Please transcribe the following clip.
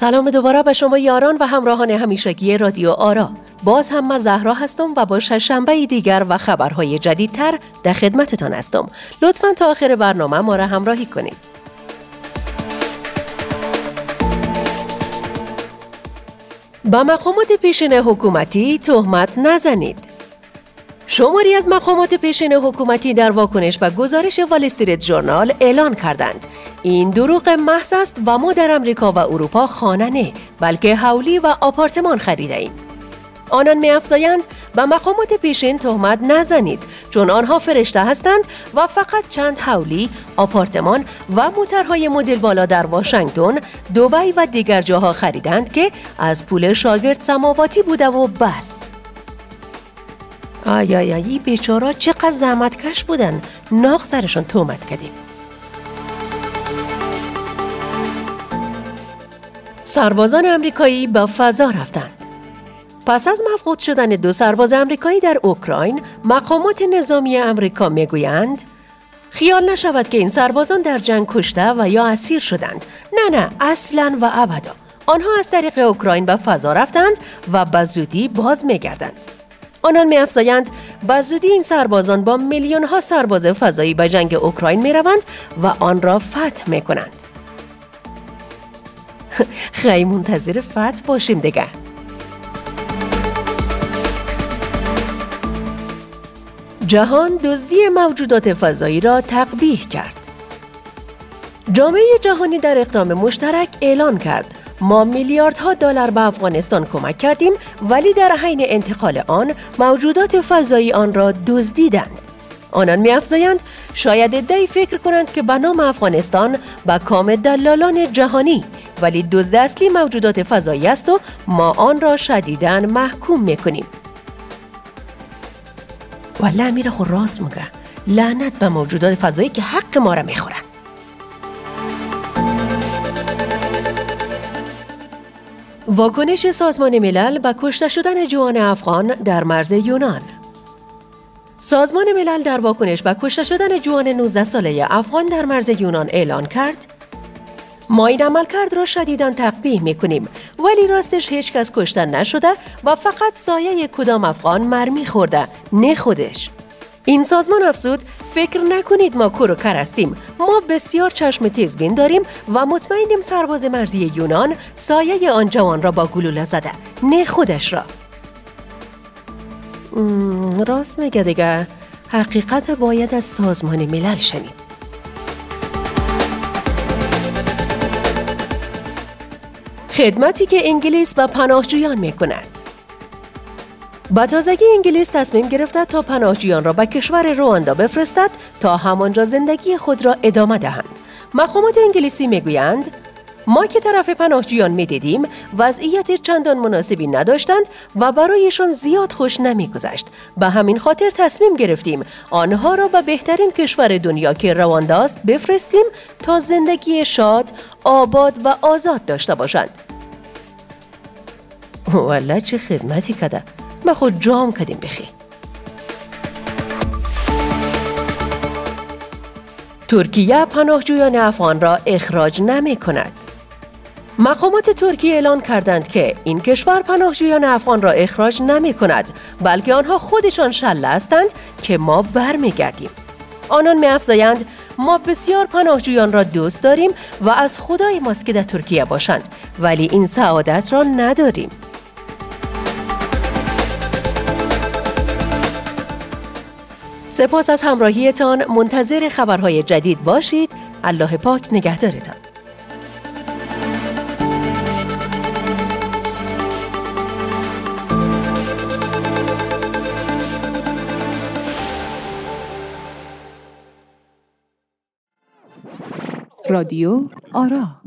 سلام دوباره به شما یاران و همراهان همیشگی رادیو آرا. باز هم من زهرا هستم و با شنبه دیگر و خبرهای جدیدتر در خدمتتان هستم. لطفا تا آخر برنامه ما را همراهی کنید. با مقامات پیشین حکومتی تهمت نزنید. شماری از مقامات پیشین حکومتی در واکنش به گزارش وال استریت ژورنال اعلان کردند. این دروغ محض است و ما در امریکا و اروپا خانه نه بلکه حولی و آپارتمان خریده ایم. آنان می افزایند به مقامات پیشین تهمت نزنید چون آنها فرشته هستند و فقط چند حولی، آپارتمان و موترهای مدل بالا در واشنگتن، دوبی و دیگر جاها خریدند که از پول شاگرد سماواتی بوده و بس. آیا ای بیچارا چقدر زحمتکش بودن ناغ سرشان تومت کردیم سربازان امریکایی به فضا رفتند. پس از مفقود شدن دو سرباز امریکایی در اوکراین مقامات نظامی امریکا می‌گویند خیال نشود که این سربازان در جنگ کشته و یا اسیر شدند. نه نه اصلا و ابدا. آنها از طریق اوکراین به فضا رفتند و به زودی باز میگردند. آنان می افزایند به زودی این سربازان با میلیون ها سرباز فضایی به جنگ اوکراین می روند و آن را فتح می کنند. خیلی منتظر فتح باشیم دیگه. جهان دزدی موجودات فضایی را تقبیح کرد. جامعه جهانی در اقدام مشترک اعلان کرد ما میلیاردها دلار به افغانستان کمک کردیم ولی در حین انتقال آن موجودات فضایی آن را دزدیدند. آنان میافزایند شاید ادعی فکر کنند که به نام افغانستان به کام دلالان جهانی ولی دزد اصلی موجودات فضایی است و ما آن را شدیداً محکوم می‌کنیم. والله امیر خو راست میگه لعنت به موجودات فضایی که حق ما را می‌خورن. واکنش سازمان ملل به کشته شدن جوان افغان در مرز یونان سازمان ملل در واکنش به کشته شدن جوان 19 ساله افغان در مرز یونان اعلان کرد. ما این عملکرد را شدیداً تقبیح می کنیم ولی راستش هیچ کس کشته نشده و فقط سایه کدام افغان مرمی خورده نه خودش. این سازمان افزود فکر نکنید ما کور و کر هستیم. ما بسیار چشم تیزبین داریم و مطمئنیم سرباز مرزی یونان سایه آن جوان را با گلوله زده نه خودش را. راست میگه دیگه. حقیقت باید از سازمان ملل شنید. خدمتی که انگلیس به پناهجویان می کند با تازگی انگلیس تصمیم گرفته تا پناهجویان را به کشور رواندا بفرستد تا همانجا زندگی خود را ادامه دهند. مقامات انگلیسی می‌گویند ما که طرف پناهجویان می‌دیدیم وضعیت چندان مناسبی نداشتند و برایشان زیاد خوش نمیگذشت. به همین خاطر تصمیم گرفتیم آنها را به بهترین کشور دنیا که رواندا است بفرستیم تا زندگی شاد آباد و آزاد داشته باشند. والله چه خدمتی کده. ما خود جام کدیم بخی. ترکیه پناهجویان افغان را اخراج نمی کند. مقامات ترکیه اعلان کردند که این کشور پناهجویان افغان را اخراج نمی کند بلکه آنها خودشان شله هستند که ما برمیگردیم. آنان می افزایند ما بسیار پناهجویان را دوست داریم و از خدای ماست که در ترکیه باشند ولی این سعادت را نداریم. سپاس از همراهیتان منتظر خبرهای جدید باشید الله پاک نگهدارتان رادیو آرا.